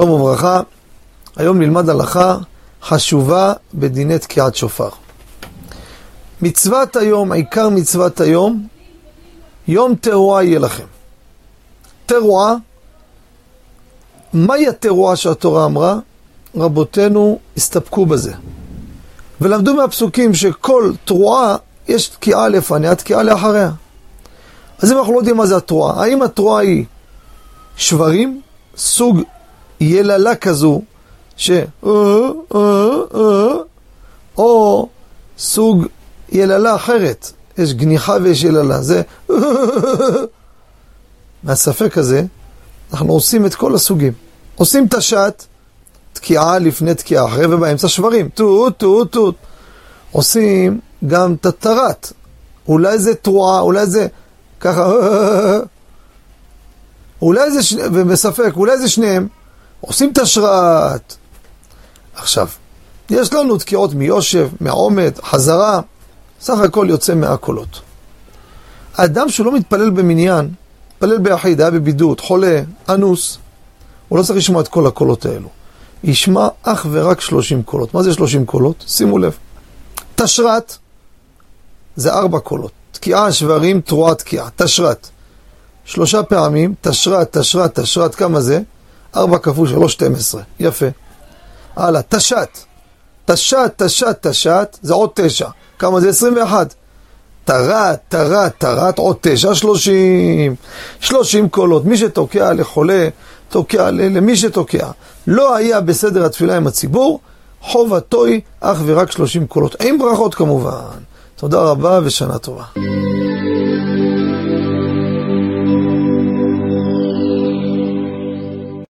שלום וברכה. היום נלמד הלכה חשובה בדיני תקיעת שופר. מצוות היום, עיקר מצוות היום, יום תרועה יהיה לכם. תרועה, מהי התרועה שהתורה אמרה? רבותינו הסתפקו בזה. ולמדו מהפסוקים שכל תרועה יש תקיעה לפניה, תקיעה לאחריה. אז אם אנחנו לא יודעים מה זה התרועה, האם התרועה היא שברים, סוג יללה כזו, ש... או סוג יללה אחרת, יש גניחה ויש יללה, זה... מהספק הזה, אנחנו עושים את כל הסוגים. עושים את השעת, תקיעה לפני תקיעה אחרי ובאמצע שברים, טוט, טוט, טוט. עושים גם את הטרת, אולי זה תרועה, אולי זה ככה, אולי זה, שני, ובספק, אולי זה שניהם, עושים את השרת. עכשיו, יש לנו תקיעות מיושב, מעומד, חזרה, סך הכל יוצא מאה קולות. האדם שלא מתפלל במניין, מתפלל ביחיד, היה בבידוד, חולה, אנוס, הוא לא צריך לשמוע את כל הקולות האלו. ישמע אך ורק שלושים קולות. מה זה שלושים קולות? שימו לב. תשרת זה ארבע קולות. תקיעה, שברים, תרועה, תקיעה. תשרת. שלושה פעמים, תשרת, תשרת, תשרת, כמה זה? ארבע כפול שלוש, שתים עשרה. יפה. הלאה, תשת. תשת, תשת, תשת, זה עוד תשע. כמה זה? עשרים ואחת. תרת, תרת, תרת, עוד תשע, שלושים. שלושים קולות. מי שתוקע לחולה, תוקע למי שתוקע. לא היה בסדר התפילה עם הציבור, חובתו היא אך ורק שלושים קולות. עם ברכות כמובן. תודה רבה ושנה טובה.